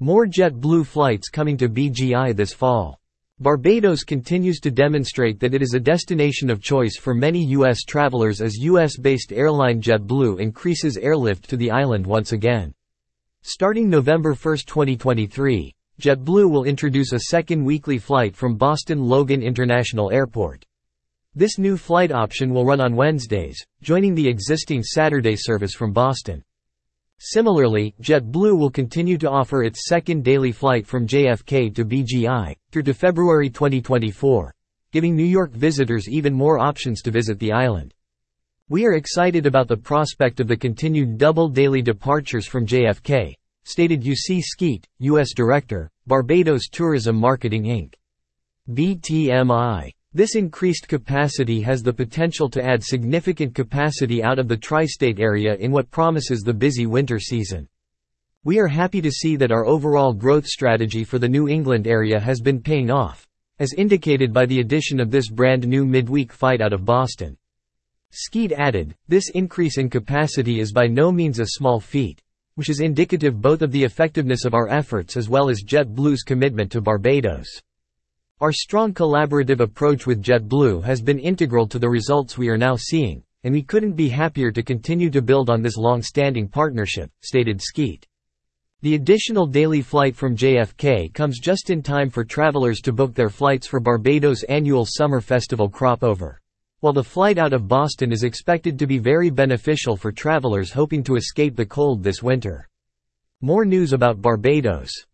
More JetBlue flights coming to BGI this fall. Barbados continues to demonstrate that it is a destination of choice for many U.S. travelers as U.S.-based airline JetBlue increases airlift to the island once again. Starting November 1, 2023, JetBlue will introduce a second weekly flight from Boston Logan International Airport. This new flight option will run on Wednesdays, joining the existing Saturday service from Boston. Similarly, JetBlue will continue to offer its second daily flight from JFK to BGI, through to February 2024, giving New York visitors even more options to visit the island. We are excited about the prospect of the continued double daily departures from JFK, stated Eusi Skeete, U.S. Director, Barbados Tourism Marketing Inc. BTMI. This increased capacity has the potential to add significant capacity out of the tri-state area in what promises the busy winter season. We are happy to see that our overall growth strategy for the New England area has been paying off, as indicated by the addition of this brand new midweek flight out of Boston. Skeete added, this increase in capacity is by no means a small feat, which is indicative both of the effectiveness of our efforts as well as JetBlue's commitment to Barbados. Our strong collaborative approach with JetBlue has been integral to the results we are now seeing, and we couldn't be happier to continue to build on this long-standing partnership, stated Skeete. The additional daily flight from JFK comes just in time for travelers to book their flights for Barbados' annual summer festival Crop Over. While the flight out of Boston is expected to be very beneficial for travelers hoping to escape the cold this winter. More news about Barbados.